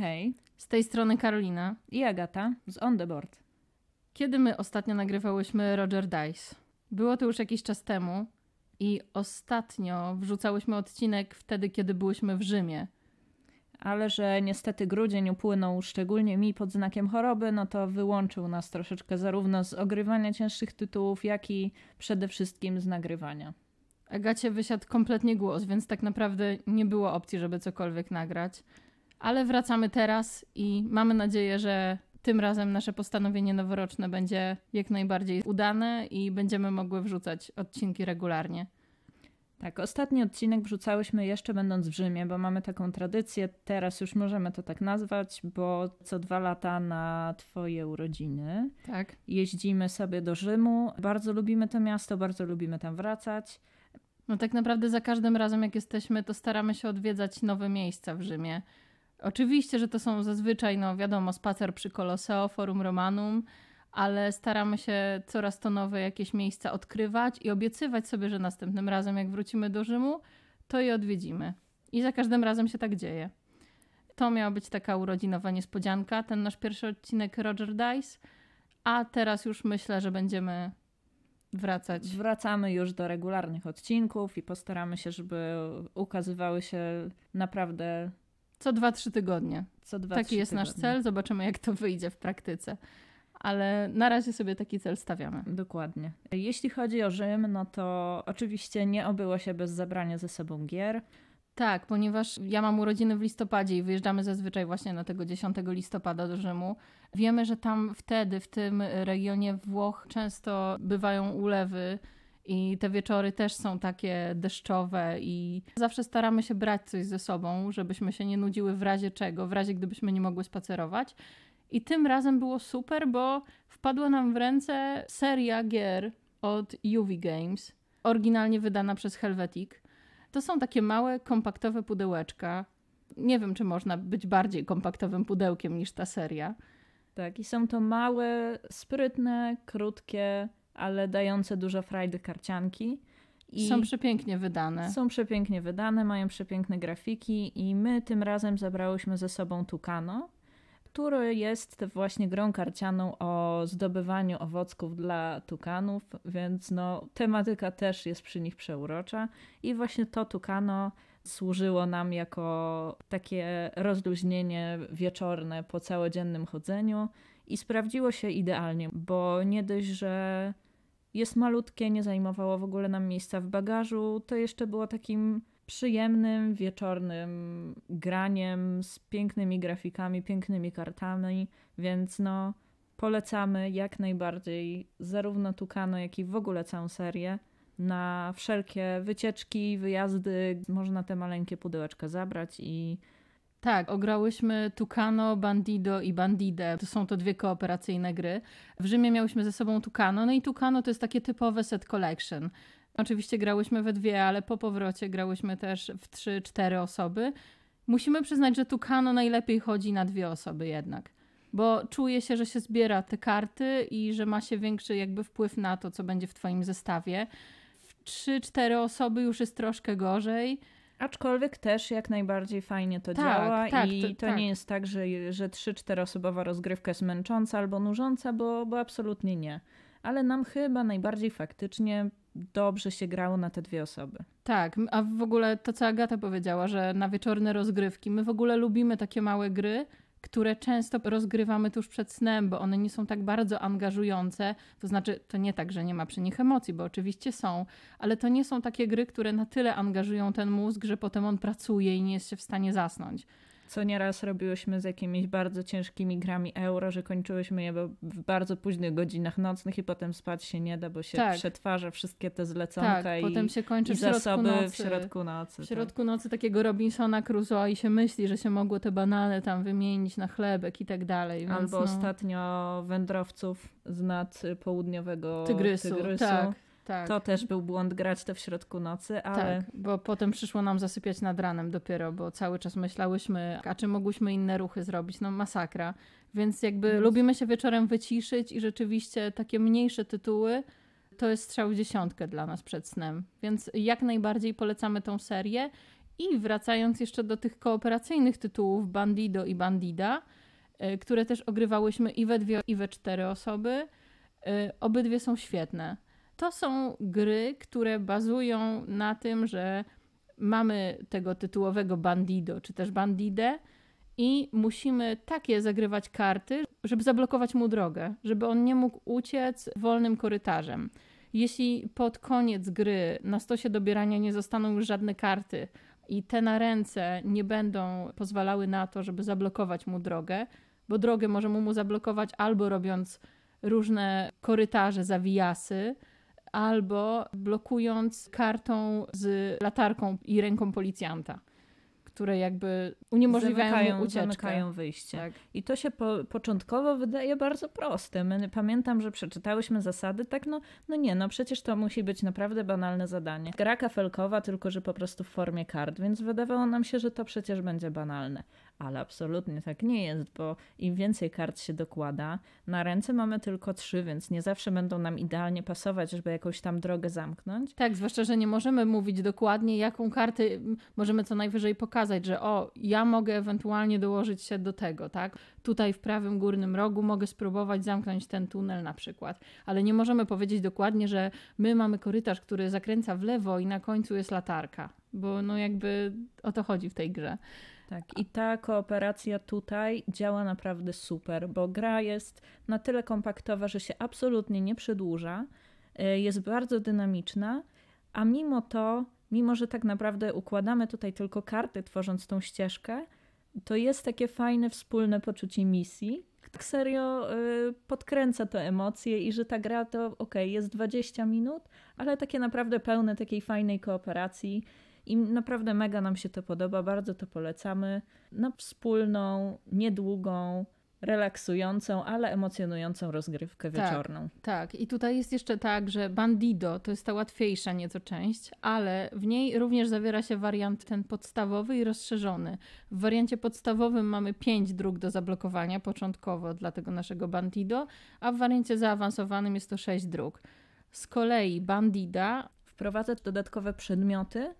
Hej, z tej strony Karolina. i Agata z On The Board. Kiedy my ostatnio nagrywałyśmy Roger Dice? Było to już jakiś czas temu i ostatnio wrzucałyśmy odcinek wtedy, kiedy byłyśmy w Rzymie. Ale że niestety grudzień upłynął szczególnie mi pod znakiem choroby, no to wyłączył nas troszeczkę zarówno z ogrywania cięższych tytułów, jak i przede wszystkim z nagrywania. Agacie wysiadł kompletnie głos, więc tak naprawdę nie było opcji, żeby cokolwiek nagrać. Ale wracamy teraz i mamy nadzieję, że tym razem nasze postanowienie noworoczne będzie jak najbardziej udane i będziemy mogły wrzucać odcinki regularnie. Tak, ostatni odcinek wrzucałyśmy jeszcze będąc w Rzymie, bo mamy taką tradycję, teraz już możemy to tak nazwać, bo co dwa lata na Twoje urodziny Tak? jeździmy sobie do Rzymu. Bardzo lubimy to miasto, bardzo lubimy tam wracać. No tak naprawdę za każdym razem, jak jesteśmy, to staramy się odwiedzać nowe miejsca w Rzymie. Oczywiście, że to są zazwyczaj, no wiadomo, spacer przy Colosseo, Forum Romanum, ale staramy się coraz to nowe jakieś miejsca odkrywać i obiecywać sobie, że następnym razem, jak wrócimy do Rzymu, to je odwiedzimy. I za każdym razem się tak dzieje. To miała być taka urodzinowa niespodzianka, ten nasz pierwszy odcinek Roger Dice, a teraz już myślę, że będziemy wracać. Wracamy już do regularnych odcinków i postaramy się, żeby ukazywały się naprawdę Co 2-3 tygodnie. co dwa Taki jest nasz tygodnie. cel, zobaczymy jak to wyjdzie w praktyce. Ale na razie sobie taki cel stawiamy. Dokładnie. Jeśli chodzi o Rzym, no to oczywiście nie obyło się bez zabrania ze sobą gier. Tak, ponieważ ja mam urodziny w listopadzie i wyjeżdżamy zazwyczaj właśnie na tego 10 listopada do Rzymu. Wiemy, że tam wtedy, w tym regionie Włoch, często bywają ulewy i te wieczory też są takie deszczowe i zawsze staramy się brać coś ze sobą, żebyśmy się nie nudziły w razie czego, w razie gdybyśmy nie mogły spacerować. I tym razem było super, bo wpadła nam w ręce seria gier od Juvi Games, oryginalnie wydana przez Helvetic. To są takie małe, kompaktowe pudełeczka. Nie wiem, czy można być bardziej kompaktowym pudełkiem niż ta seria. Tak, i są to małe, sprytne, krótkie, ale dające dużo frajdy karcianki. I Są przepięknie wydane. są przepięknie wydane, mają przepiękne grafiki i my tym razem zabrałyśmy ze sobą Tukano, który jest właśnie grą karcianą o zdobywaniu owocków dla tukanów, więc no tematyka też jest przy nich przeurocza i właśnie to Tukano służyło nam jako takie rozluźnienie wieczorne po całodziennym chodzeniu i sprawdziło się idealnie, bo nie dość, że jest malutkie, nie zajmowało w ogóle nam miejsca w bagażu, to jeszcze było takim przyjemnym, wieczornym graniem z pięknymi grafikami, pięknymi kartami, więc no polecamy jak najbardziej zarówno Tukano, jak i w ogóle całą serię na wszelkie wycieczki, wyjazdy. Można te maleńkie pudełeczka zabrać i Tak, ograłyśmy Tucano, Bandido i Bandide. To są to dwie kooperacyjne gry. W Rzymie miałyśmy ze sobą Tucano, no i Tucano to jest takie typowe set collection. Oczywiście grałyśmy we dwie, ale po powrocie grałyśmy też w trzy, cztery osoby. Musimy przyznać, że Tucano najlepiej chodzi na dwie osoby jednak. Bo czuje się, że się zbiera te karty i że ma się większy jakby wpływ na to, co będzie w twoim zestawie. W trzy, cztery osoby już jest troszkę gorzej. Aczkolwiek też jak najbardziej fajnie to Tak, działa tak, i to- to, tak. nie jest tak, że, że 3-4 osobowa rozgrywka jest męcząca albo nużąca, bo, bo absolutnie nie. Ale nam chyba najbardziej faktycznie dobrze się grało na te dwie osoby. Tak, a w ogóle to, co Agata powiedziała, że na wieczorne rozgrywki, my w ogóle lubimy takie małe gry, które często rozgrywamy tuż przed snem, bo one nie są tak bardzo angażujące. To znaczy, to nie tak, że nie ma przy nich emocji, bo oczywiście są, ale to nie są takie gry, które na tyle angażują ten mózg, że potem on pracuje i nie jest się w stanie zasnąć. Co nieraz robiłyśmy z jakimiś bardzo ciężkimi grami euro, że kończyłyśmy je w bardzo późnych godzinach nocnych i potem spać się nie da, bo się Tak. przetwarza wszystkie te zleconka tak, i, potem się kończy i w zasoby nocy. w środku nocy. W środku nocy takiego Robinsona Crusoe i się myśli, że się mogło te banany tam wymienić na chlebek i tak dalej. tak. Albo no, ostatnio wędrowców z nad południowego tygrysu. tygrysu. Tak, tak. To też był błąd grać to w środku nocy, ale Tak, bo potem przyszło nam zasypiać nad ranem dopiero, bo cały czas myślałyśmy, a czy mogłyśmy inne ruchy zrobić? No masakra. Więc jakby Więc- lubimy się wieczorem wyciszyć i rzeczywiście takie mniejsze tytuły to jest strzał dziesiątkę dla nas przed snem. Więc jak najbardziej polecamy tą serię I wracając jeszcze do tych kooperacyjnych tytułów Bandido i Bandida, y, które też ogrywałyśmy i we dwie, i we cztery osoby, y, obydwie są świetne. To są gry, które bazują na tym, że mamy tego tytułowego Bandido, czy też Bandidę, i musimy takie zagrywać karty, żeby zablokować mu drogę, żeby on nie mógł uciec wolnym korytarzem. Jeśli pod koniec gry na stosie dobierania nie zostaną już żadne karty i te na ręce nie będą pozwalały na to, żeby zablokować mu drogę, bo drogę możemy mu zablokować albo robiąc różne korytarze, zawijasy, albo blokując kartą z latarką i ręką policjanta które jakby uniemożliwiają zamykają, ucieczkę. Zamykają wyjście. Tak. I to się po, początkowo wydaje bardzo proste. My, pamiętam, że przeczytałyśmy zasady, tak no, no nie, no przecież to musi być naprawdę banalne zadanie. Gra kafelkowa, tylko że po prostu w formie kart, więc wydawało nam się, że to przecież będzie banalne ale absolutnie tak nie jest, bo im więcej kart się dokłada, na ręce mamy tylko trzy, więc nie zawsze będą nam idealnie pasować, żeby jakąś tam drogę zamknąć. Tak, zwłaszcza, że nie możemy mówić dokładnie, jaką kartę możemy co najwyżej pokazać, że o, ja mogę ewentualnie dołożyć się do tego, tak? Tutaj w prawym górnym rogu mogę spróbować zamknąć ten tunel na przykład, ale nie możemy powiedzieć dokładnie, że my mamy korytarz, który zakręca w lewo i na końcu jest latarka, bo no jakby o to chodzi w tej grze. Tak, i ta kooperacja tutaj działa naprawdę super, bo gra jest na tyle kompaktowa, że się absolutnie nie przedłuża, e, jest bardzo dynamiczna, a mimo to, mimo że tak naprawdę układamy tutaj tylko karty, tworząc tą ścieżkę, to jest takie fajne wspólne poczucie misji. Tak serio y, podkręca to emocje i że ta gra to ok, jest 20 minut, ale takie naprawdę pełne takiej fajnej kooperacji i naprawdę mega nam się to podoba, bardzo to polecamy. Na wspólną, niedługą, relaksującą, ale emocjonującą rozgrywkę tak, wieczorną. Tak, i tutaj jest jeszcze tak, że Bandido to jest ta łatwiejsza nieco część, ale w niej również zawiera się wariant ten podstawowy i rozszerzony. W wariancie podstawowym mamy pięć dróg do zablokowania początkowo dla tego naszego Bandido, a w wariancie zaawansowanym jest to sześć dróg. Z kolei Bandida wprowadza dodatkowe przedmioty,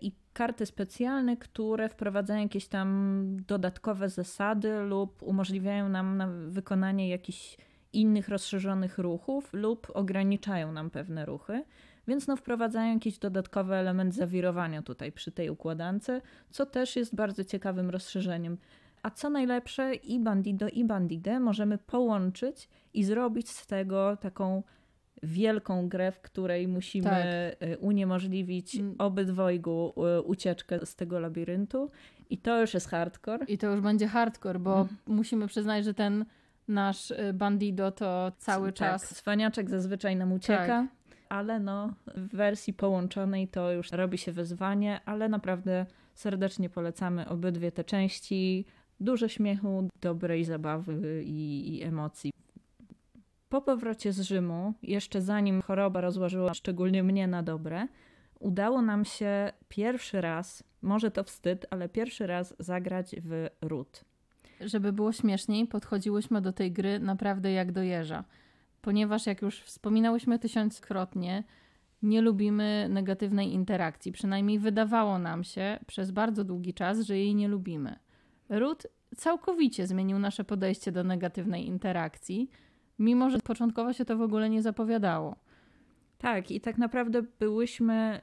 i karty specjalne, które wprowadzają jakieś tam dodatkowe zasady lub umożliwiają nam na wykonanie jakichś innych rozszerzonych ruchów lub ograniczają nam pewne ruchy. Więc no wprowadzają jakiś dodatkowy element zawirowania tutaj przy tej układance, co też jest bardzo ciekawym rozszerzeniem. A co najlepsze, i Bandido, i Bandidę możemy połączyć i zrobić z tego taką wielką grę, w której musimy tak. E, uniemożliwić mm. obydwojgu e, ucieczkę z tego labiryntu. I to już jest hardcore. I to już będzie hardcore, bo mm. musimy przyznać, że ten nasz e, bandido to cały tak, czas. Cwaniaczek zazwyczaj nam ucieka. Tak. Ale no, w wersji połączonej to już robi się wyzwanie, ale naprawdę serdecznie polecamy obydwie te części. Dużo śmiechu, dobrej zabawy i, i emocji. Po powrocie z Rzymu, jeszcze zanim choroba rozłożyła szczególnie mnie na dobre, udało nam się pierwszy raz, może to wstyd, ale pierwszy raz zagrać w ród. Żeby było śmieszniej, podchodziłyśmy do tej gry naprawdę jak do jeża. Ponieważ, jak już wspominałyśmy tysiąckrotnie, nie lubimy negatywnej interakcji. Przynajmniej wydawało nam się przez bardzo długi czas, że jej nie lubimy. Ród całkowicie zmienił nasze podejście do negatywnej interakcji mimo że początkowo się to w ogóle nie zapowiadało. Tak, i tak naprawdę byłyśmy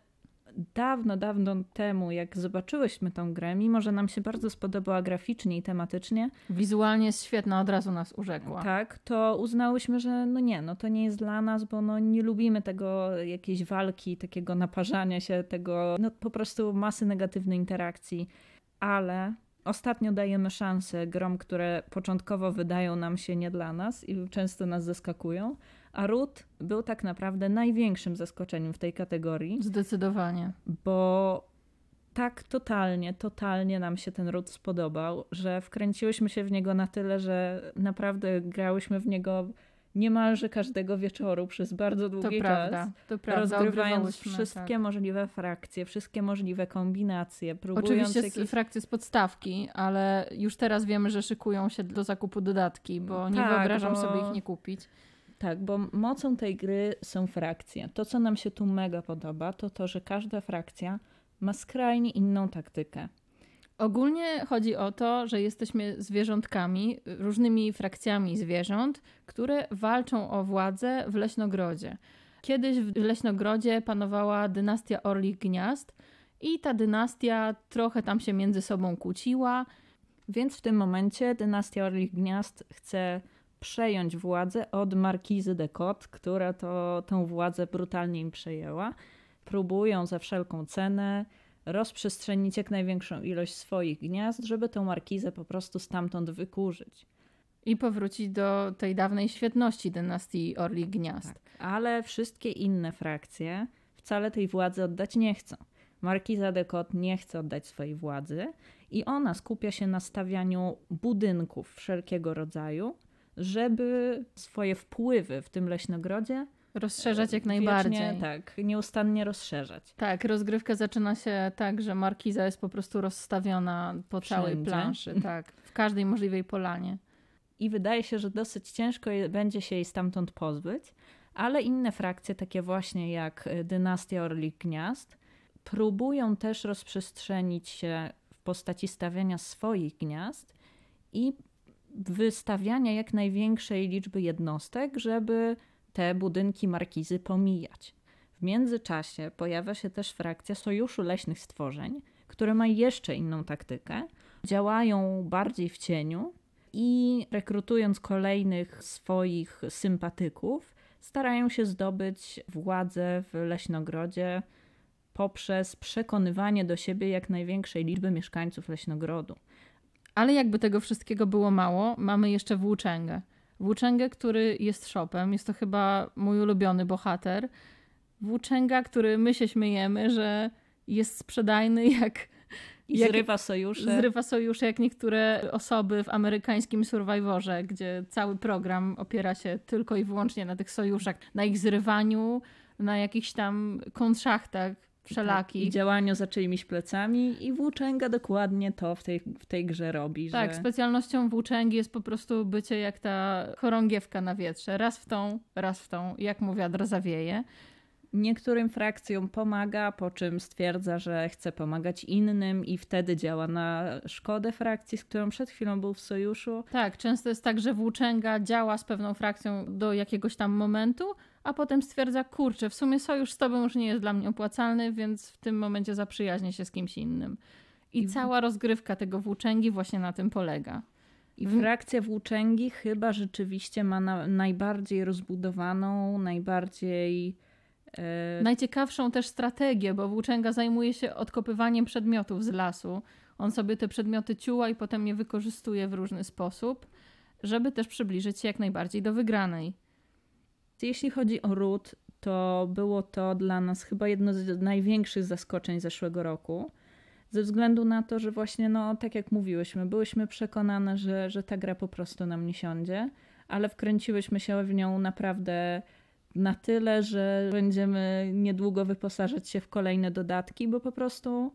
dawno, dawno temu, jak zobaczyłyśmy tą grę, mimo że nam się bardzo spodobała graficznie i tematycznie. Wizualnie jest świetna, od razu nas urzekła. Tak, to uznałyśmy, że no nie, no to nie jest dla nas, bo no nie lubimy tego jakiejś walki, takiego naparzania się, tego no po prostu masy negatywnej interakcji. Ale Ostatnio dajemy szansę grom, które początkowo wydają nam się nie dla nas i często nas zaskakują, a Root był tak naprawdę największym zaskoczeniem w tej kategorii. Zdecydowanie. Bo tak totalnie, totalnie nam się ten Root spodobał, że wkręciłyśmy się w niego na tyle, że naprawdę grałyśmy w niego niemalże każdego wieczoru przez bardzo długi to czas. Prawda, to prawda. Rozgrywając wszystkie tak. możliwe frakcje, wszystkie możliwe kombinacje, próbując Oczywiście jakieś... frakcje z podstawki, ale już teraz wiemy, że szykują się do zakupu dodatki, bo nie tak, wyobrażam bo... sobie ich nie kupić. Tak, bo mocą tej gry są frakcje. To, co nam się tu mega podoba, to to, że każda frakcja ma skrajnie inną taktykę. Ogólnie chodzi o to, że jesteśmy zwierzątkami, różnymi frakcjami zwierząt, które walczą o władzę w leśnogrodzie. Kiedyś w leśnogrodzie panowała dynastia Orlich Gniazd i ta dynastia trochę tam się między sobą kłóciła. Więc w tym momencie dynastia Orlich Gniazd chce przejąć władzę od markizy de Cotte, która to tę władzę brutalnie im przejęła. Próbują za wszelką cenę rozprzestrzenić jak największą ilość swoich gniazd, żeby tę markizę po prostu stamtąd wykurzyć. I powrócić do tej dawnej świetności dynastii Orlich Gniazd. Tak, ale wszystkie inne frakcje wcale tej władzy oddać nie chcą. Markiza de Cotte nie chce oddać swojej władzy i ona skupia się na stawianiu budynków wszelkiego rodzaju, żeby swoje wpływy w tym leśnogrodzie Rozszerzać jak najbardziej. Wiecznie, tak, nieustannie rozszerzać. Tak, rozgrywka zaczyna się tak, że markiza jest po prostu rozstawiona po Wszędzie. całej planszy, tak, w każdej możliwej polanie. I wydaje się, że dosyć ciężko będzie się jej stamtąd pozbyć, ale inne frakcje, takie właśnie jak y, dynastia Orlik Gniazd, próbują też rozprzestrzenić się w postaci stawiania swoich gniazd i wystawiania jak największej liczby jednostek, żeby te budynki markizy pomijać. W międzyczasie pojawia się też frakcja Sojuszu Leśnych Stworzeń, które ma jeszcze inną taktykę. Działają bardziej w cieniu i rekrutując kolejnych swoich sympatyków, starają się zdobyć władzę w leśnogrodzie poprzez przekonywanie do siebie jak największej liczby mieszkańców leśnogrodu. Ale jakby tego wszystkiego było mało, mamy jeszcze włóczęgę. Włóczęgę, który jest shopem. Jest to chyba mój ulubiony bohater. Włóczęga, który my się śmiejemy, że jest sprzedajny jak... I jak, zrywa sojusze. Zrywa sojusze, jak niektóre osoby w amerykańskim Survivorze, gdzie cały program opiera się tylko i wyłącznie na tych sojuszach, na ich zrywaniu, na jakichś tam konszachtach Tak, I działaniu za czyimiś plecami i włóczęga dokładnie to w tej, w tej grze robi. Tak, że... specjalnością włóczęgi jest po prostu bycie jak ta chorągiewka na wietrze. Raz w tą, raz w tą, jak mu wiatr zawieje. Niektórym frakcjom pomaga, po czym stwierdza, że chce pomagać innym i wtedy działa na szkodę frakcji, z którą przed chwilą był w sojuszu. Tak, często jest tak, że włóczęga działa z pewną frakcją do jakiegoś tam momentu, a potem stwierdza, kurczę, w sumie sojusz z tobą już nie jest dla mnie opłacalny, więc w tym momencie zaprzyjaźnię się z kimś innym. I, I cała rozgrywka tego włóczęgi właśnie na tym polega. I frakcja włóczęgi chyba rzeczywiście ma na, najbardziej rozbudowaną, najbardziej E, Najciekawszą też strategię, bo włóczęga zajmuje się odkopywaniem przedmiotów z lasu. On sobie te przedmioty ciuła i potem je wykorzystuje w różny sposób, żeby też przybliżyć się jak najbardziej do wygranej. Jeśli chodzi o ród, to było to dla nas chyba jedno z największych zaskoczeń zeszłego roku. Ze względu na to, że właśnie, no, tak jak mówiłyśmy, byłyśmy przekonane, że, że ta gra po prostu nam nie siądzie, ale wkręciłyśmy się w nią naprawdę na tyle, że będziemy niedługo wyposażać się w kolejne dodatki, bo po prostu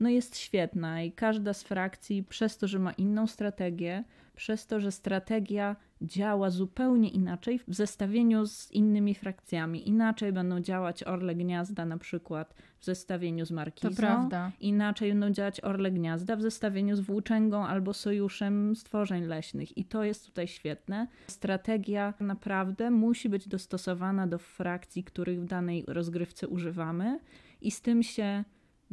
no jest świetna i każda z frakcji przez to, że ma inną strategię, przez to, że strategia działa zupełnie inaczej w zestawieniu z innymi frakcjami. Inaczej będą działać Orle Gniazda na przykład w zestawieniu z Markizą. To prawda. Inaczej będą działać Orle Gniazda w zestawieniu z Włóczęgą albo Sojuszem Stworzeń Leśnych. I to jest tutaj świetne. Strategia naprawdę musi być dostosowana do frakcji, których w danej rozgrywce używamy i z tym się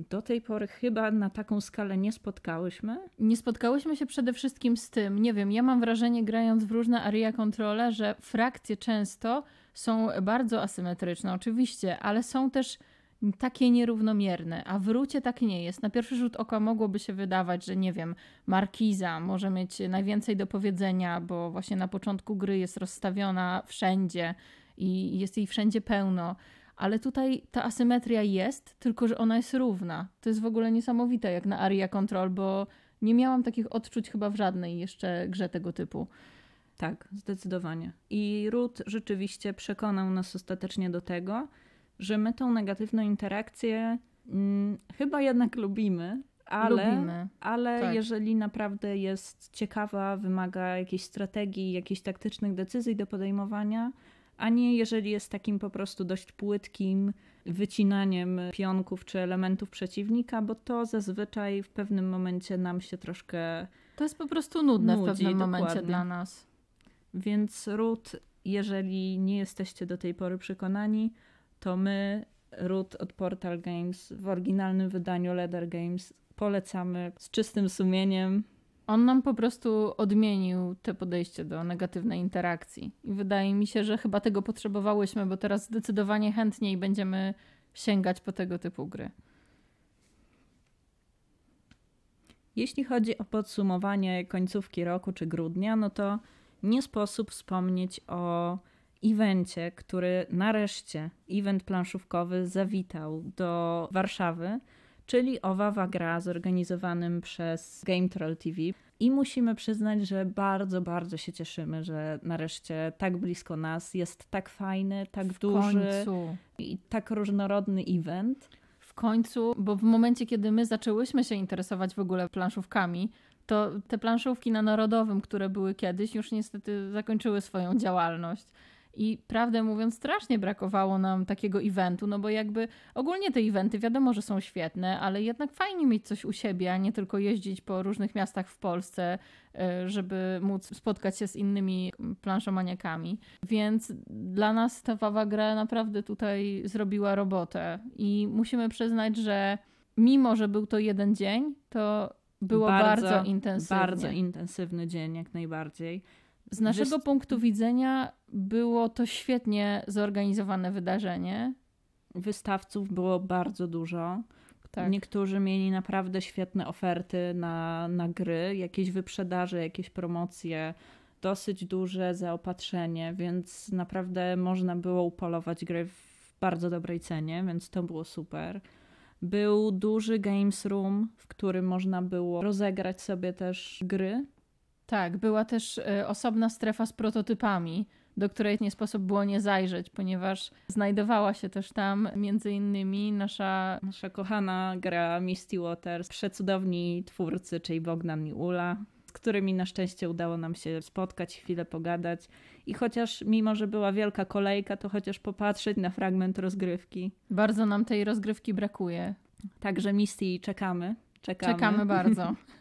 do tej pory chyba na taką skalę nie spotkałyśmy. Nie spotkałyśmy się przede wszystkim z tym, nie wiem, ja mam wrażenie grając w różne area kontrole, że frakcje często są bardzo asymetryczne, oczywiście, ale są też takie nierównomierne, a w Rucie tak nie jest. Na pierwszy rzut oka mogłoby się wydawać, że nie wiem, Markiza może mieć najwięcej do powiedzenia, bo właśnie na początku gry jest rozstawiona wszędzie i jest jej wszędzie pełno ale tutaj ta asymetria jest, tylko że ona jest równa. To jest w ogóle niesamowite jak na Aria Control, bo nie miałam takich odczuć chyba w żadnej jeszcze grze tego typu. Tak, zdecydowanie. I Ruth rzeczywiście przekonał nas ostatecznie do tego, że my tą negatywną interakcję hmm, chyba jednak lubimy, ale, lubimy. ale tak. jeżeli naprawdę jest ciekawa, wymaga jakiejś strategii, jakichś taktycznych decyzji do podejmowania, a nie jeżeli jest takim po prostu dość płytkim, wycinaniem pionków czy elementów przeciwnika, bo to zazwyczaj w pewnym momencie nam się troszkę. To jest po prostu nudne Nudzi, w pewnym momencie dokładnie. dla nas. Więc Root, jeżeli nie jesteście do tej pory przekonani, to my, Root od Portal Games w oryginalnym wydaniu Leather Games polecamy z czystym sumieniem. On nam po prostu odmienił te podejście do negatywnej interakcji. I wydaje mi się, że chyba tego potrzebowałyśmy, bo teraz zdecydowanie chętniej będziemy sięgać po tego typu gry. Jeśli chodzi o podsumowanie końcówki roku czy grudnia, no to nie sposób wspomnieć o evencie, który nareszcie, event planszówkowy zawitał do Warszawy, czyli Owawa Gra zorganizowanym przez Game Troll TV. I musimy przyznać, że bardzo, bardzo się cieszymy, że nareszcie tak blisko nas jest tak fajny, tak W duży końcu. i tak różnorodny event. W końcu, bo w momencie, kiedy my zaczęłyśmy się interesować w ogóle planszówkami, to te planszówki na Narodowym, które były kiedyś, już niestety zakończyły swoją działalność. I prawdę mówiąc, strasznie brakowało nam takiego eventu, no bo jakby ogólnie te eventy wiadomo, że są świetne, ale jednak fajnie mieć coś u siebie, a nie tylko jeździć po różnych miastach w Polsce, y, żeby móc spotkać się z innymi planszomaniakami. Więc dla nas ta Wawa gra naprawdę tutaj zrobiła robotę i musimy przyznać, że mimo, że był to jeden dzień, to było bardzo, intensywnie. Bardzo intensywny dzień, jak najbardziej. Z naszego Wyst- punktu widzenia było to świetnie zorganizowane wydarzenie. Wystawców było bardzo dużo. Tak. Niektórzy mieli naprawdę świetne oferty na, na gry, jakieś wyprzedaże, jakieś promocje, dosyć duże zaopatrzenie, więc naprawdę można było upolować gry w bardzo dobrej cenie, więc to było super. Był duży games room, w którym można było rozegrać sobie też gry. Tak, była też e, osobna strefa z prototypami, do której nie sposób było nie zajrzeć, ponieważ znajdowała się też tam między innymi nasza Nasza kochana gra Misty Waters, przecudowni twórcy, czyli Bogdan i Ula, z którymi na szczęście udało nam się spotkać, chwilę pogadać. I chociaż, mimo że była wielka kolejka, to chociaż popatrzeć na fragment rozgrywki. bardzo nam tej rozgrywki brakuje. Także Misty czekamy. Czekamy. Czekamy bardzo.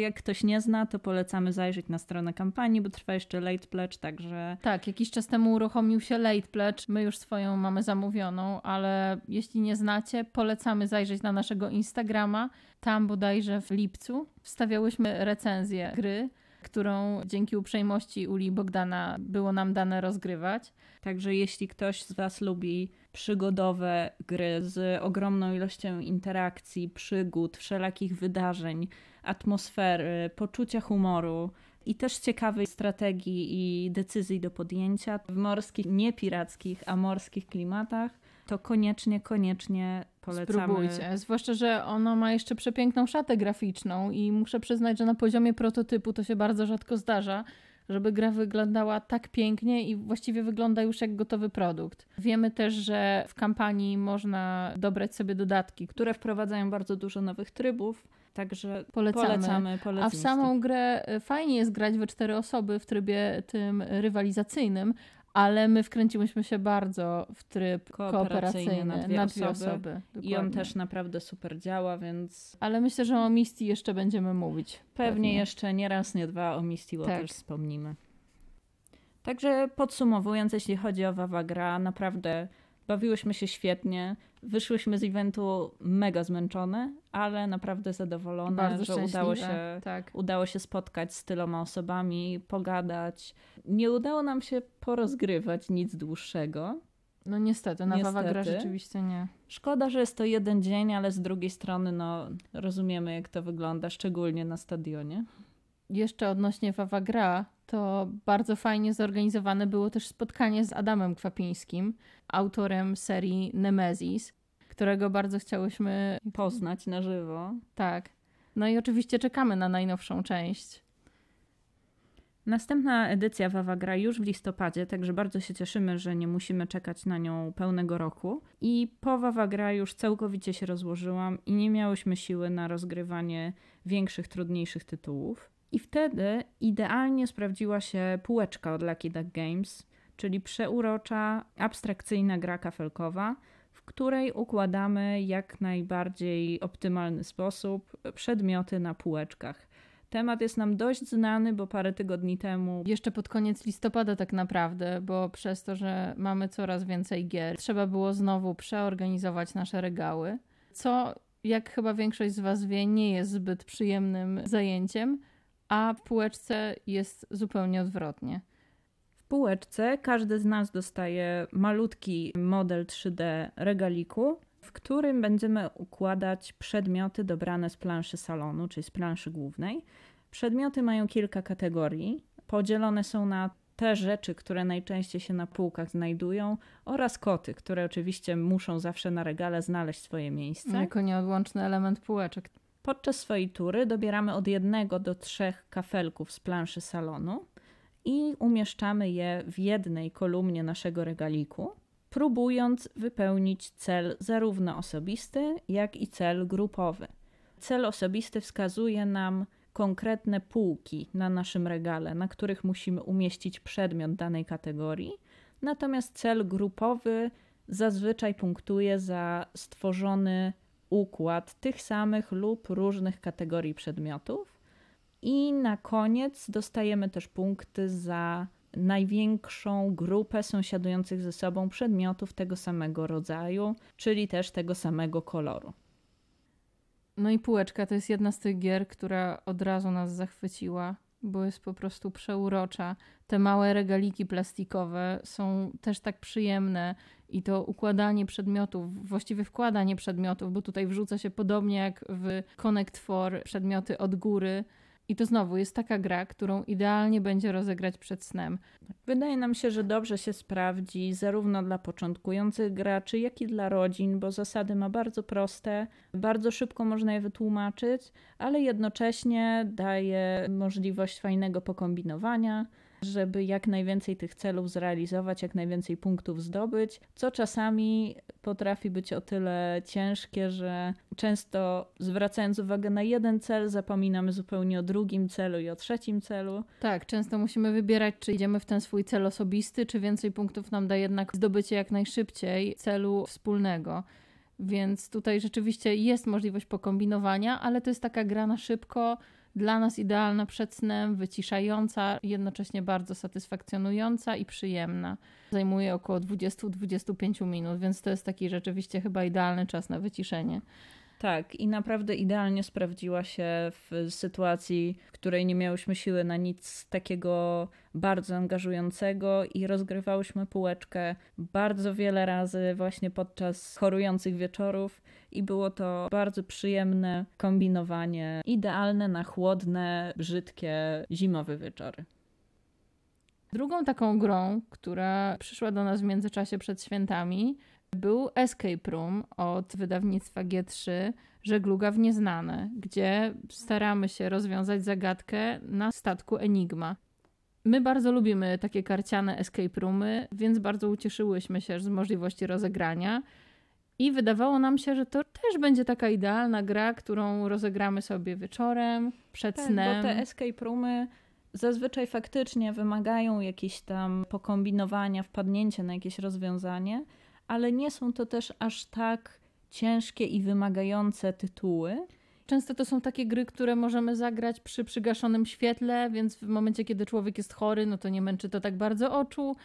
Jak ktoś nie zna, to polecamy zajrzeć na stronę kampanii, bo trwa jeszcze late pledge, także Tak, jakiś czas temu uruchomił się Late Pledge. My już swoją mamy zamówioną, ale jeśli nie znacie, polecamy zajrzeć na naszego Instagrama. Tam bodajże w lipcu wstawiałyśmy recenzję gry, którą dzięki uprzejmości Uli Bogdana było nam dane rozgrywać. Także jeśli ktoś z Was lubi przygodowe gry z ogromną ilością interakcji, przygód, wszelakich wydarzeń, atmosfery, poczucia humoru i też ciekawej strategii i decyzji do podjęcia w morskich, nie pirackich, a morskich klimatach, to koniecznie, koniecznie polecamy. Spróbujcie. Zwłaszcza, że ono ma jeszcze przepiękną szatę graficzną i muszę przyznać, że na poziomie prototypu to się bardzo rzadko zdarza, żeby gra wyglądała tak pięknie i właściwie wygląda już jak gotowy produkt. Wiemy też, że w kampanii można dobrać sobie dodatki, które wprowadzają bardzo dużo nowych trybów, także Polecamy. polecamy. a polecamy w samą grę y, fajnie jest grać we cztery osoby w trybie tym rywalizacyjnym, ale my wkręciłyśmy się bardzo w tryb Kooperacyjny kooperacyjny na dwie osoby. osoby. I on też naprawdę super działa, więc Ale myślę, że o Misty jeszcze będziemy mówić. Pewnie jeszcze nie raz, nie dwa o Misty Tak. wspomnimy. Także podsumowując, jeśli chodzi o Wawa Gra, naprawdę bawiłyśmy się świetnie. Wyszłyśmy z eventu mega zmęczone, ale naprawdę zadowolone, Bardzo że udało się, Tak. udało się spotkać z tyloma osobami, pogadać. Nie udało nam się porozgrywać nic dłuższego. No niestety, na Wawa gra rzeczywiście nie. Szkoda, że jest to jeden dzień, ale z drugiej strony no, rozumiemy, jak to wygląda, szczególnie na stadionie. Jeszcze odnośnie Wawa gra, to bardzo fajnie zorganizowane było też spotkanie z Adamem Kwapińskim, autorem serii Nemesis, którego bardzo chciałyśmy Poznać na żywo. Tak. No i oczywiście czekamy na najnowszą część. Następna edycja Wawa gra już w listopadzie, także bardzo się cieszymy, że nie musimy czekać na nią pełnego roku. I po Wawa gra już całkowicie się rozłożyłam i nie miałyśmy siły na rozgrywanie większych, trudniejszych tytułów. I wtedy idealnie sprawdziła się półeczka od Lucky Duck Games, czyli przeurocza, abstrakcyjna gra kafelkowa, w której układamy jak najbardziej optymalny sposób przedmioty na półeczkach. Temat jest nam dość znany, bo parę tygodni temu. Jeszcze pod koniec listopada, tak naprawdę, bo przez to, że mamy coraz więcej gier, trzeba było znowu przeorganizować nasze regały, co, jak chyba większość z Was wie, nie jest zbyt przyjemnym zajęciem, a w półeczce jest zupełnie odwrotnie. W półeczce każdy z nas dostaje malutki model 3D regaliku, w którym będziemy układać przedmioty dobrane z planszy salonu, czyli z planszy głównej. Przedmioty mają kilka kategorii. Podzielone są na te rzeczy, które najczęściej się na półkach znajdują, oraz koty, które oczywiście muszą zawsze na regale znaleźć swoje miejsce. Jako nieodłączny element półeczek. Podczas swojej tury dobieramy od jednego do trzech kafelków z planszy salonu i umieszczamy je w jednej kolumnie naszego regaliku próbując wypełnić cel zarówno osobisty, jak i cel grupowy. Cel osobisty wskazuje nam konkretne półki na naszym regale, na których musimy umieścić przedmiot danej kategorii, natomiast cel grupowy zazwyczaj punktuje za stworzony układ tych samych lub różnych kategorii przedmiotów. I na koniec dostajemy też punkty za największą grupę sąsiadujących ze sobą przedmiotów tego samego rodzaju, czyli też tego samego koloru. No i półeczka to jest jedna z tych gier, która od razu nas zachwyciła, bo jest po prostu przeurocza. Te małe regaliki plastikowe są też tak przyjemne i to układanie przedmiotów, właściwie wkładanie przedmiotów, bo tutaj wrzuca się podobnie jak w Connect 4 przedmioty od góry i to znowu jest taka gra, którą idealnie będzie rozegrać przed snem. Wydaje nam się, że dobrze się sprawdzi zarówno dla początkujących graczy, jak i dla rodzin, bo zasady ma bardzo proste, bardzo szybko można je wytłumaczyć, ale jednocześnie daje możliwość fajnego pokombinowania żeby jak najwięcej tych celów zrealizować, jak najwięcej punktów zdobyć, co czasami potrafi być o tyle ciężkie, że często zwracając uwagę na jeden cel, zapominamy zupełnie o drugim celu i o trzecim celu. Tak, często musimy wybierać, czy idziemy w ten swój cel osobisty, czy więcej punktów nam da jednak zdobycie jak najszybciej celu wspólnego. Więc tutaj rzeczywiście jest możliwość pokombinowania, ale to jest taka gra na szybko, dla nas idealna przed snem, wyciszająca, jednocześnie bardzo satysfakcjonująca i przyjemna. Zajmuje około 20-25 minut, więc to jest taki rzeczywiście chyba idealny czas na wyciszenie. Tak, i naprawdę idealnie sprawdziła się w sytuacji, w której nie miałyśmy siły na nic takiego bardzo angażującego i rozgrywałyśmy półeczkę bardzo wiele razy właśnie podczas chorujących wieczorów i było to bardzo przyjemne kombinowanie, idealne na chłodne, brzydkie, zimowe wieczory. Drugą taką grą, która przyszła do nas w międzyczasie przed świętami, był Escape Room od wydawnictwa G3 Żegluga w Nieznane, gdzie staramy się rozwiązać zagadkę na statku Enigma. My bardzo lubimy takie karciane escape roomy, więc bardzo ucieszyłyśmy się z możliwości rozegrania. I wydawało nam się, że to też będzie taka idealna gra, którą rozegramy sobie wieczorem, przed tak, snem. Bo te escape roomy zazwyczaj faktycznie wymagają jakieś tam pokombinowania, wpadnięcia na jakieś rozwiązanie, ale nie są to też aż tak ciężkie i wymagające tytuły. Często to są takie gry, które możemy zagrać przy przygaszonym świetle, więc w momencie, kiedy człowiek jest chory, no to nie męczy to tak bardzo oczu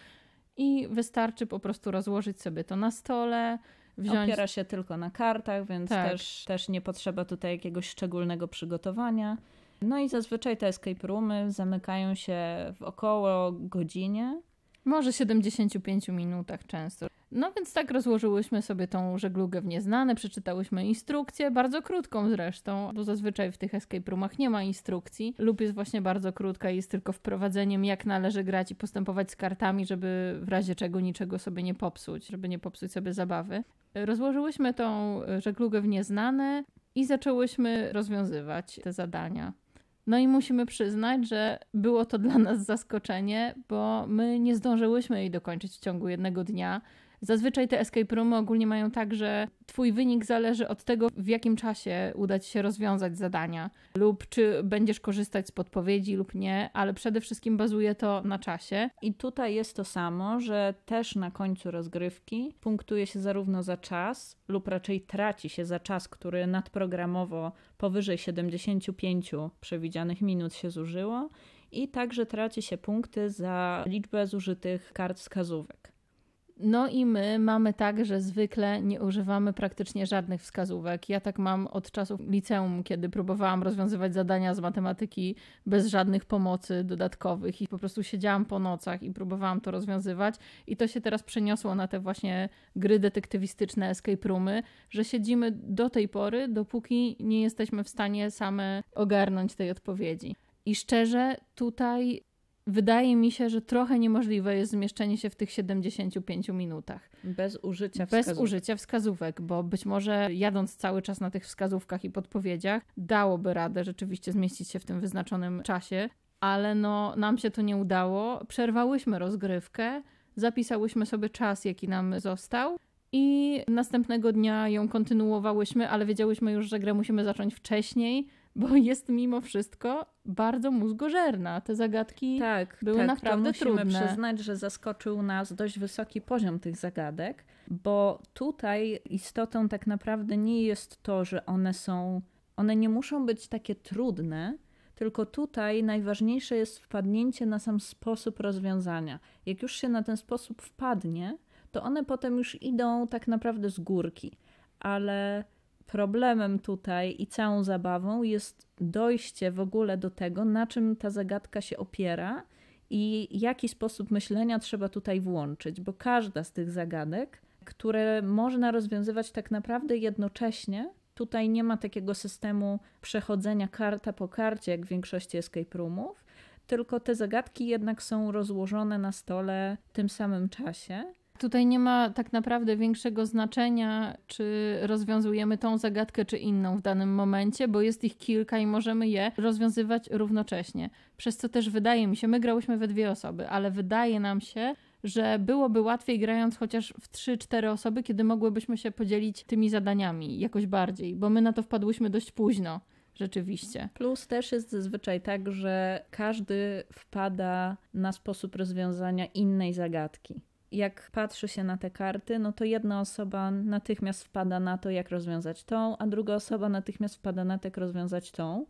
i wystarczy po prostu rozłożyć sobie to na stole. Wziąć... Opiera się tylko na kartach, więc tak. też, też nie potrzeba tutaj jakiegoś szczególnego przygotowania. No i zazwyczaj te escape roomy zamykają się w około godzinie. Może 75 minutach często. No więc tak rozłożyłyśmy sobie tą żeglugę w nieznane, przeczytałyśmy instrukcję, bardzo krótką zresztą, bo zazwyczaj w tych escape roomach nie ma instrukcji, lub jest właśnie bardzo krótka i jest tylko wprowadzeniem, jak należy grać i postępować z kartami, żeby w razie czego niczego sobie nie popsuć, żeby nie popsuć sobie zabawy. Rozłożyłyśmy tą żeglugę w nieznane i zaczęłyśmy rozwiązywać te zadania. No i musimy przyznać, że było to dla nas zaskoczenie, bo my nie zdążyłyśmy jej dokończyć w ciągu jednego dnia Zazwyczaj te escape roomy ogólnie mają tak, że twój wynik zależy od tego, w jakim czasie uda ci się rozwiązać zadania, lub czy będziesz korzystać z podpowiedzi lub nie, ale przede wszystkim bazuje to na czasie. I tutaj jest to samo, że też na końcu rozgrywki punktuje się zarówno za czas, lub raczej traci się za czas, który nadprogramowo powyżej 75 przewidzianych minut się zużyło, i także traci się punkty za liczbę zużytych kart wskazówek. No i my mamy tak, że zwykle nie używamy praktycznie żadnych wskazówek. Ja tak mam od czasów liceum, kiedy próbowałam rozwiązywać zadania z matematyki bez żadnych pomocy dodatkowych i po prostu siedziałam po nocach i próbowałam to rozwiązywać. I to się teraz przeniosło na te właśnie gry detektywistyczne, escape roomy, że siedzimy do tej pory, dopóki nie jesteśmy w stanie same ogarnąć tej odpowiedzi. I szczerze, tutaj wydaje mi się, że trochę niemożliwe jest zmieszczenie się w tych 75 minutach. Bez użycia wskazówek. Bez użycia wskazówek, bo być może jadąc cały czas na tych wskazówkach i podpowiedziach, dałoby radę rzeczywiście zmieścić się w tym wyznaczonym czasie, ale no, nam się to nie udało. Przerwałyśmy rozgrywkę, zapisałyśmy sobie czas, jaki nam został. I następnego dnia ją kontynuowałyśmy, ale wiedziałyśmy już, że grę musimy zacząć wcześniej, bo jest mimo wszystko bardzo mózgożerna. Te zagadki tak, były tak, naprawdę musimy trudne. przyznać, że zaskoczył nas dość wysoki poziom tych zagadek, bo tutaj istotą tak naprawdę nie jest to, że one są, one nie muszą być takie trudne, tylko tutaj najważniejsze jest wpadnięcie na sam sposób rozwiązania. Jak już się na ten sposób wpadnie, to one potem już idą tak naprawdę z górki. Ale problemem tutaj i całą zabawą jest dojście w ogóle do tego, na czym ta zagadka się opiera i jaki sposób myślenia trzeba tutaj włączyć, bo każda z tych zagadek, które można rozwiązywać tak naprawdę jednocześnie, tutaj nie ma takiego systemu przechodzenia karta po karcie, jak w większości escape roomów, tylko te zagadki jednak są rozłożone na stole w tym samym czasie Tutaj nie ma tak naprawdę większego znaczenia, czy rozwiązujemy tą zagadkę, czy inną w danym momencie, bo jest ich kilka i możemy je rozwiązywać równocześnie. Przez co też wydaje mi się, my grałyśmy we dwie osoby, ale wydaje nam się, że byłoby łatwiej grając chociaż w 3-4 osoby, kiedy mogłybyśmy się podzielić tymi zadaniami jakoś bardziej, bo my na to wpadłyśmy dość późno. Rzeczywiście. Plus też jest zazwyczaj tak, że każdy wpada na sposób rozwiązania innej zagadki jak patrzy się na te karty, no to jedna osoba natychmiast wpada na to, jak rozwiązać tą, a druga osoba natychmiast wpada na to, jak rozwiązać tą.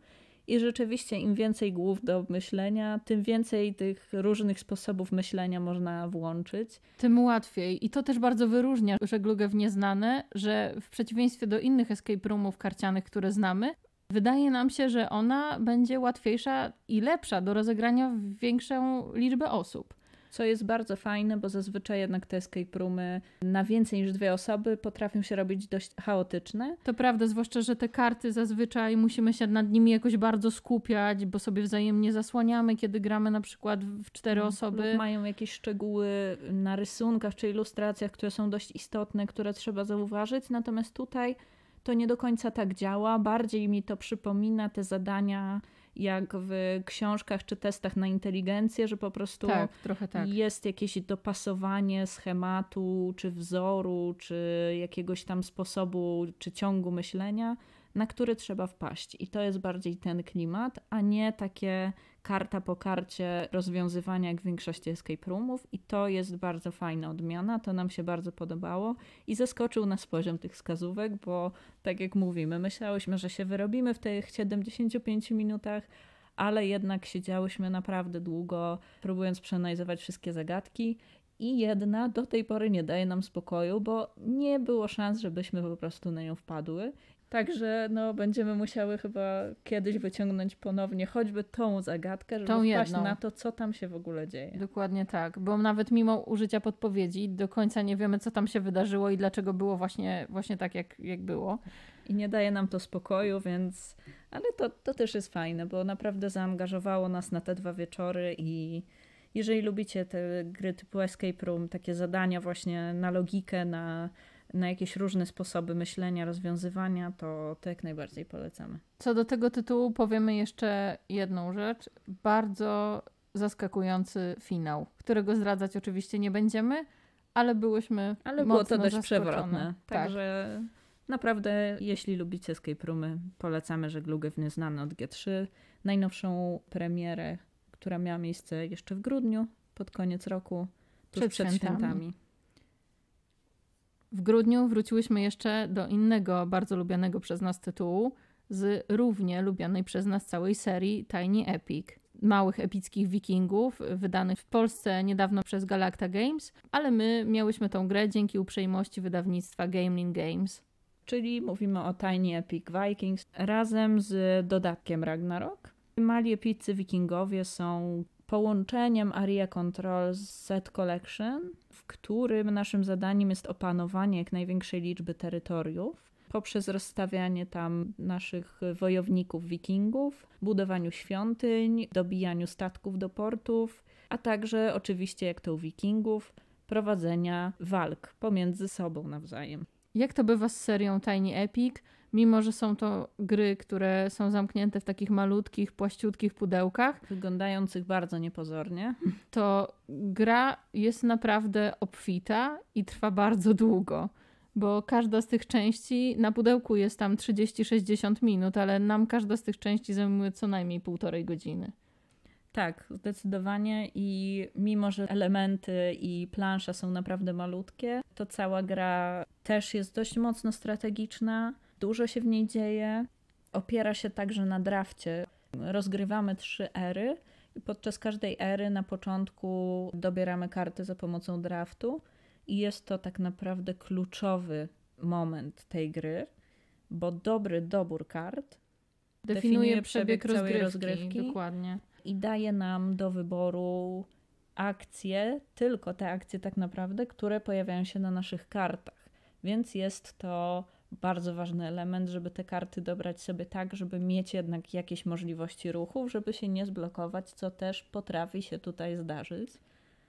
I rzeczywiście, im więcej głów do myślenia, tym więcej tych różnych sposobów myślenia można włączyć. Tym łatwiej. I to też bardzo wyróżnia żeglugę w nieznane, że w przeciwieństwie do innych escape roomów karcianych, które znamy, wydaje nam się, że ona będzie łatwiejsza i lepsza do rozegrania w większą liczbę osób co jest bardzo fajne, bo zazwyczaj jednak te escape roomy na więcej niż dwie osoby potrafią się robić dość chaotyczne. To prawda, zwłaszcza, że te karty zazwyczaj musimy się nad nimi jakoś bardzo skupiać, bo sobie wzajemnie zasłaniamy, kiedy gramy na przykład w cztery mm, osoby. Lub mają jakieś szczegóły na rysunkach czy ilustracjach, które są dość istotne, które trzeba zauważyć. Natomiast tutaj to nie do końca tak działa. Bardziej mi to przypomina te zadania jak w książkach czy testach na inteligencję, że po prostu tak, tak. jest jakieś dopasowanie schematu, czy wzoru, czy jakiegoś tam sposobu, czy ciągu myślenia, na który trzeba wpaść. I to jest bardziej ten klimat, a nie takie karta po karcie rozwiązywania jak w większości escape roomów i to jest bardzo fajna odmiana, to nam się bardzo podobało i zaskoczył nas poziom tych wskazówek, bo tak jak mówimy, myślałyśmy, że się wyrobimy w tych 75 minutach, ale jednak siedziałyśmy naprawdę długo, próbując przeanalizować wszystkie zagadki i jedna do tej pory nie daje nam spokoju, bo nie było szans, żebyśmy po prostu na nią wpadły. Także no, będziemy musiały chyba kiedyś wyciągnąć ponownie choćby tą zagadkę, żeby tą wpaść jedną. na to, co tam się w ogóle dzieje. Dokładnie tak, bo nawet mimo użycia podpowiedzi do końca nie wiemy, co tam się wydarzyło i dlaczego było właśnie, właśnie tak, jak, jak było. I nie daje nam to spokoju, więc... Ale to, to też jest fajne, bo naprawdę zaangażowało nas na te dwa wieczory i jeżeli lubicie te gry typu Escape Room, takie zadania właśnie na logikę, na na jakieś różne sposoby myślenia, rozwiązywania, to, to jak najbardziej polecamy. Co do tego tytułu powiemy jeszcze jedną rzecz. Bardzo zaskakujący finał, którego zdradzać oczywiście nie będziemy, ale byłyśmy Ale było to dość zaskoczone. przewrotne. Tak. Także naprawdę, jeśli lubicie escape roomy, polecamy żeglugę w Nieznane od G3. Najnowszą premierę, która miała miejsce jeszcze w grudniu, pod koniec roku, tuż Przed przed, świętami. świętami. W grudniu wróciłyśmy jeszcze do innego bardzo lubianego przez nas tytułu z równie lubianej przez nas całej serii Tiny Epic. Małych epickich wikingów, wydanych w Polsce niedawno przez Galacta Games, ale my miałyśmy tą grę dzięki uprzejmości wydawnictwa Gameling Games. Czyli mówimy o Tiny Epic Vikings razem z dodatkiem Ragnarok. Mali epicy wikingowie są połączeniem Area Control z Set Collection, w którym naszym zadaniem jest opanowanie jak największej liczby terytoriów poprzez rozstawianie tam naszych wojowników wikingów, budowaniu świątyń, dobijaniu statków do portów, a także oczywiście jak to u wikingów, prowadzenia walk pomiędzy sobą nawzajem. Jak to bywa z serią Tiny Epic? Mimo, że są to gry, które są zamknięte w takich malutkich, płaściutkich pudełkach, Wyglądających bardzo niepozornie. to gra jest naprawdę obfita i trwa bardzo długo, bo każda z tych części na pudełku jest tam 30-60 minut, ale nam każda z tych części zajmuje co najmniej półtorej godziny. Tak, zdecydowanie i mimo, że elementy i plansza są naprawdę malutkie, to cała gra też jest dość mocno strategiczna, dużo się w niej dzieje, opiera się także na drafcie. Rozgrywamy trzy ery i podczas każdej ery na początku dobieramy karty za pomocą draftu i jest to tak naprawdę kluczowy moment tej gry, bo dobry dobór kart Definiuje, Definiuje przebieg, przebieg całej rozgrywki, rozgrywki. Dokładnie. i daje nam do wyboru akcje, tylko te akcje tak naprawdę, które pojawiają się na naszych kartach. Więc jest to bardzo ważny element, żeby te karty dobrać sobie tak, żeby mieć jednak jakieś możliwości ruchów, żeby się nie zblokować, co też potrafi się tutaj zdarzyć.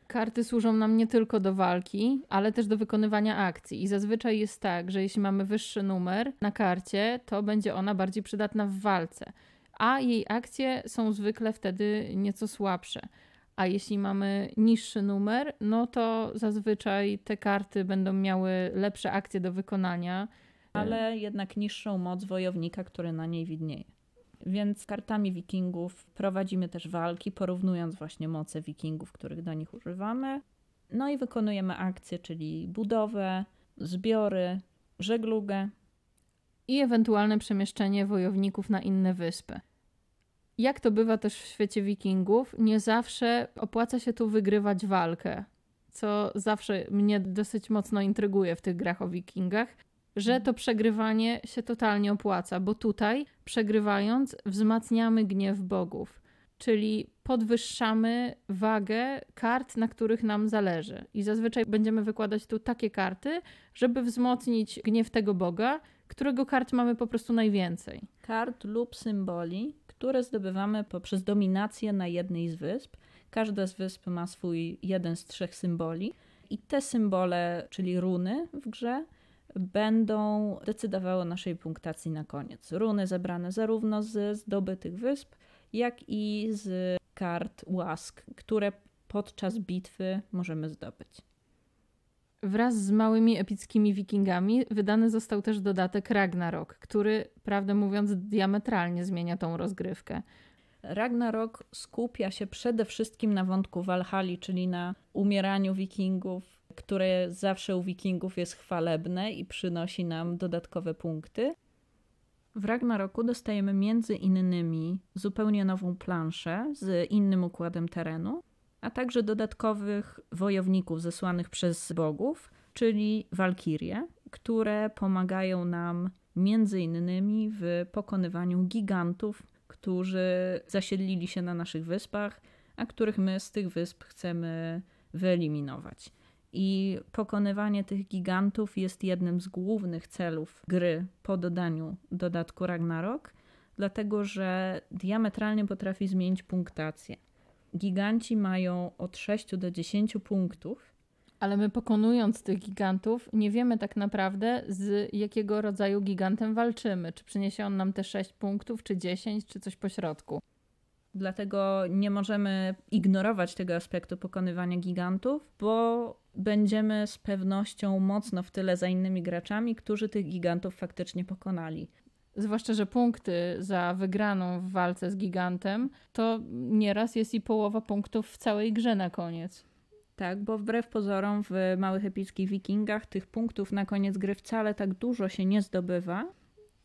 Karty służą nam nie tylko do walki, ale też do wykonywania akcji. I zazwyczaj jest tak, że jeśli mamy wyższy numer na karcie, to będzie ona bardziej przydatna w walce, a jej akcje są zwykle wtedy nieco słabsze. A jeśli mamy niższy numer, no to zazwyczaj te karty będą miały lepsze akcje do wykonania. Ale jednak niższą moc wojownika, który na niej widnieje. Więc kartami wikingów prowadzimy też walki, porównując właśnie moce wikingów, których do nich używamy. No i wykonujemy akcje, czyli budowę, zbiory, żeglugę. i ewentualne przemieszczenie wojowników na inne wyspy. Jak to bywa też w świecie wikingów, nie zawsze opłaca się tu wygrywać walkę, co zawsze mnie dosyć mocno intryguje w tych grach o wikingach, że to przegrywanie się totalnie opłaca, bo tutaj przegrywając wzmacniamy gniew bogów, czyli podwyższamy wagę kart, na których nam zależy. I zazwyczaj będziemy wykładać tu takie karty, żeby wzmocnić gniew tego boga, którego kart mamy po prostu najwięcej. Kart lub symboli, które zdobywamy poprzez dominację na jednej z wysp. Każda z wysp ma swój jeden z trzech symboli. I te symbole, czyli runy w grze, będą decydowały o naszej punktacji na koniec. Runy zebrane zarówno z zdobytych wysp, jak i z kart łask, które podczas bitwy możemy zdobyć. Wraz z małymi epickimi wikingami wydany został też dodatek Ragnarok, który, prawdę mówiąc, diametralnie zmienia tą rozgrywkę. Ragnarok skupia się przede wszystkim na wątku Walhali, czyli na umieraniu wikingów, które zawsze u wikingów jest chwalebne i przynosi nam dodatkowe punkty. W Ragnaroku dostajemy między innymi zupełnie nową planszę z innym układem terenu, a także dodatkowych wojowników zesłanych przez bogów, czyli walkirie, które pomagają nam między innymi w pokonywaniu gigantów, którzy zasiedlili się na naszych wyspach, a których my z tych wysp chcemy wyeliminować. I pokonywanie tych gigantów jest jednym z głównych celów gry po dodaniu dodatku Ragnarok, dlatego że diametralnie potrafi zmienić punktację. Giganci mają od 6 do 10 punktów, Ale my pokonując tych gigantów, nie wiemy tak naprawdę z jakiego rodzaju gigantem walczymy. Czy przyniesie on nam te 6 punktów, czy 10, czy coś pośrodku. Dlatego nie możemy ignorować tego aspektu pokonywania gigantów, bo będziemy z pewnością mocno w tyle za innymi graczami, którzy tych gigantów faktycznie pokonali. Zwłaszcza, że punkty za wygraną w walce z gigantem to nieraz jest i połowa punktów w całej grze na koniec. Tak, bo wbrew pozorom w małych epickich wikingach tych punktów na koniec gry wcale tak dużo się nie zdobywa.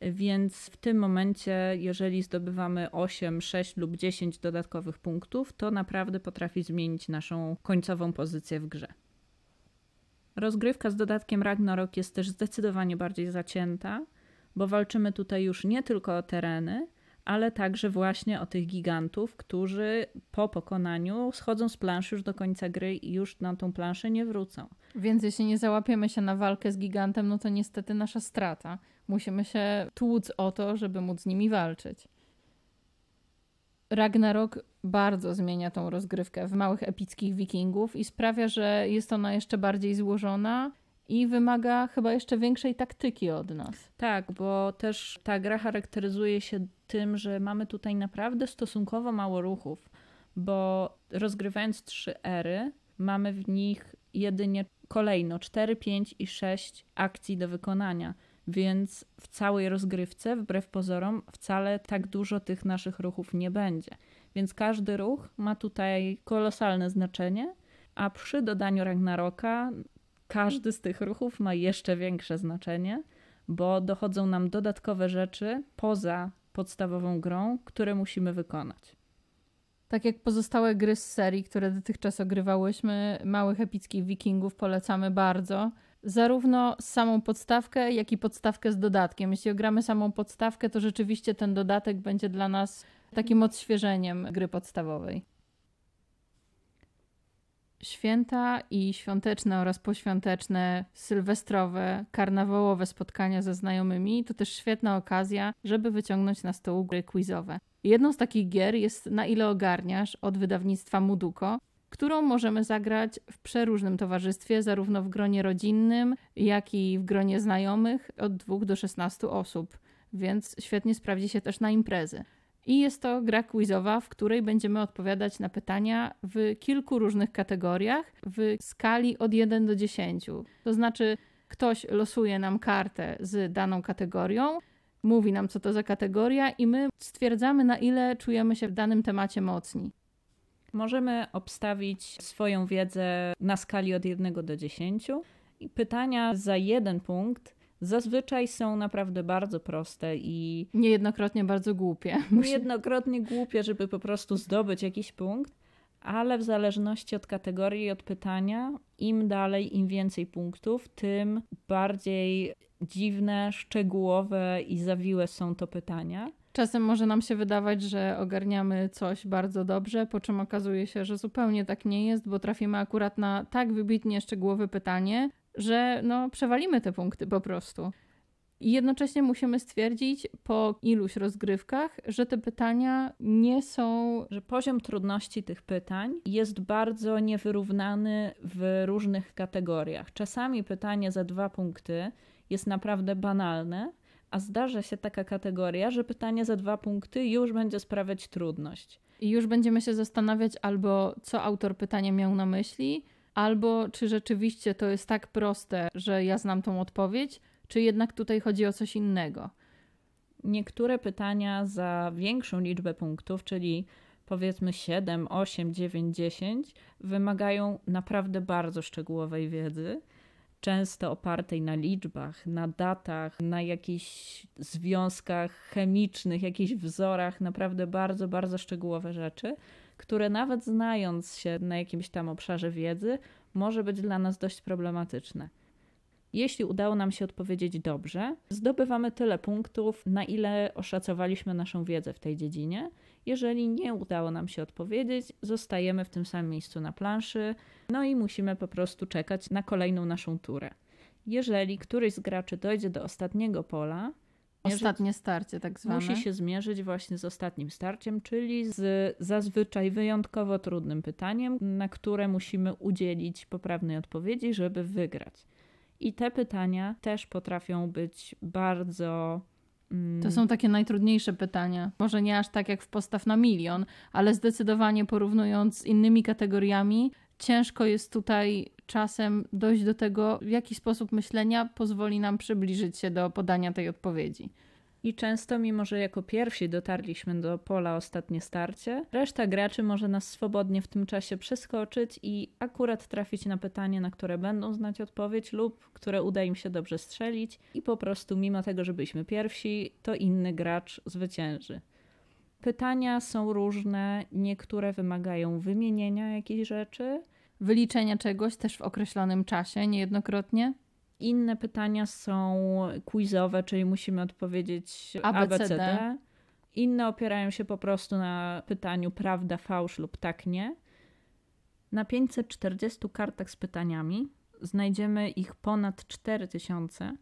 Więc w tym momencie, jeżeli zdobywamy 8, 6 lub 10 dodatkowych punktów, to naprawdę potrafi zmienić naszą końcową pozycję w grze. Rozgrywka z dodatkiem Ragnarok jest też zdecydowanie bardziej zacięta, bo walczymy tutaj już nie tylko o tereny, ale także właśnie o tych gigantów, którzy po pokonaniu schodzą z planszy już do końca gry i już na tą planszę nie wrócą. Więc jeśli nie załapiemy się na walkę z gigantem, no to niestety nasza strata. Musimy się tłuc o to, żeby móc z nimi walczyć. Ragnarok bardzo zmienia tą rozgrywkę w małych epickich wikingów i sprawia, że jest ona jeszcze bardziej złożona i wymaga chyba jeszcze większej taktyki od nas. Tak, bo też ta gra charakteryzuje się tym, że mamy tutaj naprawdę stosunkowo mało ruchów, bo rozgrywając trzy ery, mamy w nich jedynie kolejno 4, 5 i 6 akcji do wykonania. Więc w całej rozgrywce, wbrew pozorom, wcale tak dużo tych naszych ruchów nie będzie. Więc każdy ruch ma tutaj kolosalne znaczenie, a przy dodaniu Ragnaroka każdy z tych ruchów ma jeszcze większe znaczenie, bo dochodzą nam dodatkowe rzeczy poza podstawową grą, które musimy wykonać. Tak jak pozostałe gry z serii, które dotychczas ogrywałyśmy, małych epickich wikingów polecamy bardzo. Zarówno samą podstawkę, jak i podstawkę z dodatkiem. Jeśli ogramy samą podstawkę, to rzeczywiście ten dodatek będzie dla nas takim odświeżeniem gry podstawowej. Święta i świąteczne oraz poświąteczne, sylwestrowe, karnawałowe spotkania ze znajomymi to też świetna okazja, żeby wyciągnąć na stół gry quizowe. Jedną z takich gier jest Na ile ogarniasz od wydawnictwa Muduko, którą możemy zagrać w przeróżnym towarzystwie, zarówno w gronie rodzinnym, jak i w gronie znajomych od 2 do 16 osób, więc świetnie sprawdzi się też na imprezy. I jest to gra quizowa, w której będziemy odpowiadać na pytania w kilku różnych kategoriach w skali od 1 do 10. To znaczy, ktoś losuje nam kartę z daną kategorią, mówi nam, co to za kategoria, i my stwierdzamy, na ile czujemy się w danym temacie mocni. Możemy obstawić swoją wiedzę na skali od 1 do 10 i pytania za jeden punkt zazwyczaj są naprawdę bardzo proste i. Niejednokrotnie bardzo głupie. Niejednokrotnie głupie, żeby po prostu zdobyć jakiś punkt, ale w zależności od kategorii i od pytania, im dalej, im więcej punktów, tym bardziej dziwne, szczegółowe i zawiłe są to pytania. Czasem może nam się wydawać, że ogarniamy coś bardzo dobrze, po czym okazuje się, że zupełnie tak nie jest, bo trafimy akurat na tak wybitnie szczegółowe pytanie, że no, przewalimy te punkty po prostu. I jednocześnie musimy stwierdzić po iluś rozgrywkach, że te pytania nie są. Że poziom trudności tych pytań jest bardzo niewyrównany w różnych kategoriach. Czasami pytanie za dwa punkty jest naprawdę banalne, a zdarza się taka kategoria, że pytanie za dwa punkty już będzie sprawiać trudność. I już będziemy się zastanawiać albo co autor pytania miał na myśli, albo czy rzeczywiście to jest tak proste, że ja znam tą odpowiedź, czy jednak tutaj chodzi o coś innego. Niektóre pytania za większą liczbę punktów, czyli powiedzmy 7, 8, 9, 10, wymagają naprawdę bardzo szczegółowej wiedzy często opartej na liczbach, na datach, na jakichś związkach chemicznych, jakichś wzorach, naprawdę bardzo, bardzo szczegółowe rzeczy, które nawet znając się na jakimś tam obszarze wiedzy, może być dla nas dość problematyczne. Jeśli udało nam się odpowiedzieć dobrze, zdobywamy tyle punktów, na ile oszacowaliśmy naszą wiedzę w tej dziedzinie. Jeżeli nie udało nam się odpowiedzieć, zostajemy w tym samym miejscu na planszy, no i musimy po prostu czekać na kolejną naszą turę. Jeżeli któryś z graczy dojdzie do ostatniego pola, Ostatnie starcie, tak zwane. Musi się zmierzyć właśnie z ostatnim starciem, czyli z zazwyczaj wyjątkowo trudnym pytaniem, na które musimy udzielić poprawnej odpowiedzi, żeby wygrać. I te pytania też potrafią być bardzo To są takie najtrudniejsze pytania. Może nie aż tak jak w postaw na milion, ale zdecydowanie porównując z innymi kategoriami, ciężko jest tutaj czasem dojść do tego, w jaki sposób myślenia pozwoli nam przybliżyć się do podania tej odpowiedzi. I często, mimo że jako pierwsi dotarliśmy do pola ostatnie starcie, reszta graczy może nas swobodnie w tym czasie przeskoczyć i akurat trafić na pytanie, na które będą znać odpowiedź lub które uda im się dobrze strzelić i po prostu, mimo tego, że byliśmy pierwsi, to inny gracz zwycięży. Pytania są różne, niektóre wymagają wymienienia jakichś rzeczy, Wyliczenia czegoś też w określonym czasie, niejednokrotnie. Inne pytania są quizowe, czyli musimy odpowiedzieć ABCD. ABCD. Inne opierają się po prostu na pytaniu prawda, fałsz lub tak, nie. Na 540 kartach z pytaniami znajdziemy ich ponad 4000,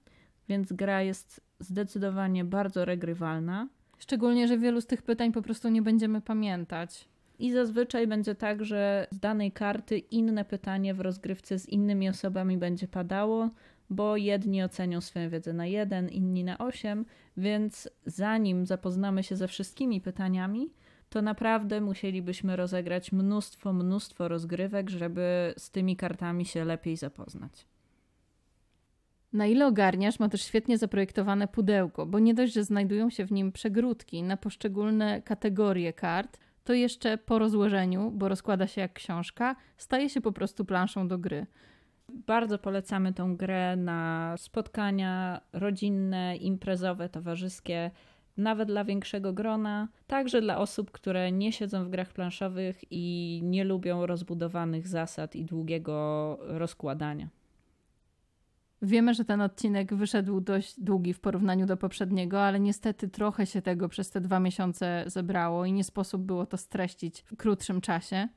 więc gra jest zdecydowanie bardzo regrywalna. Szczególnie, że wielu z tych pytań po prostu nie będziemy pamiętać. I zazwyczaj będzie tak, że z danej karty inne pytanie w rozgrywce z innymi osobami będzie padało, bo jedni ocenią swoją wiedzę na 1, inni na 8, więc zanim zapoznamy się ze wszystkimi pytaniami, to naprawdę musielibyśmy rozegrać mnóstwo, mnóstwo rozgrywek, żeby z tymi kartami się lepiej zapoznać. Na ile ogarniasz, ma też świetnie zaprojektowane pudełko, bo nie dość, że znajdują się w nim przegródki na poszczególne kategorie kart, to jeszcze po rozłożeniu, bo rozkłada się jak książka, staje się po prostu planszą do gry. Bardzo polecamy tą grę na spotkania rodzinne, imprezowe, towarzyskie, nawet dla większego grona, także dla osób, które nie siedzą w grach planszowych i nie lubią rozbudowanych zasad i długiego rozkładania. Wiemy, że ten odcinek wyszedł dość długi w porównaniu do poprzedniego, ale niestety trochę się tego przez te dwa miesiące zebrało i nie sposób było to streścić w krótszym czasie.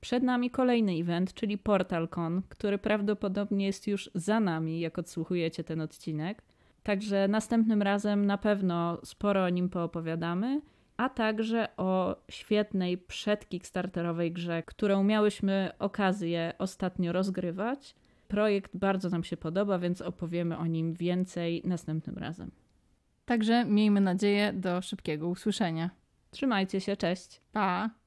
Przed nami kolejny event, czyli PortalCon, który prawdopodobnie jest już za nami, jak odsłuchujecie ten odcinek. Także następnym razem na pewno sporo o nim poopowiadamy, a także o świetnej przedkickstarterowej grze, którą miałyśmy okazję ostatnio rozgrywać. Projekt bardzo nam się podoba, więc opowiemy o nim więcej następnym razem. Także miejmy nadzieję do szybkiego usłyszenia. Trzymajcie się, cześć! Pa!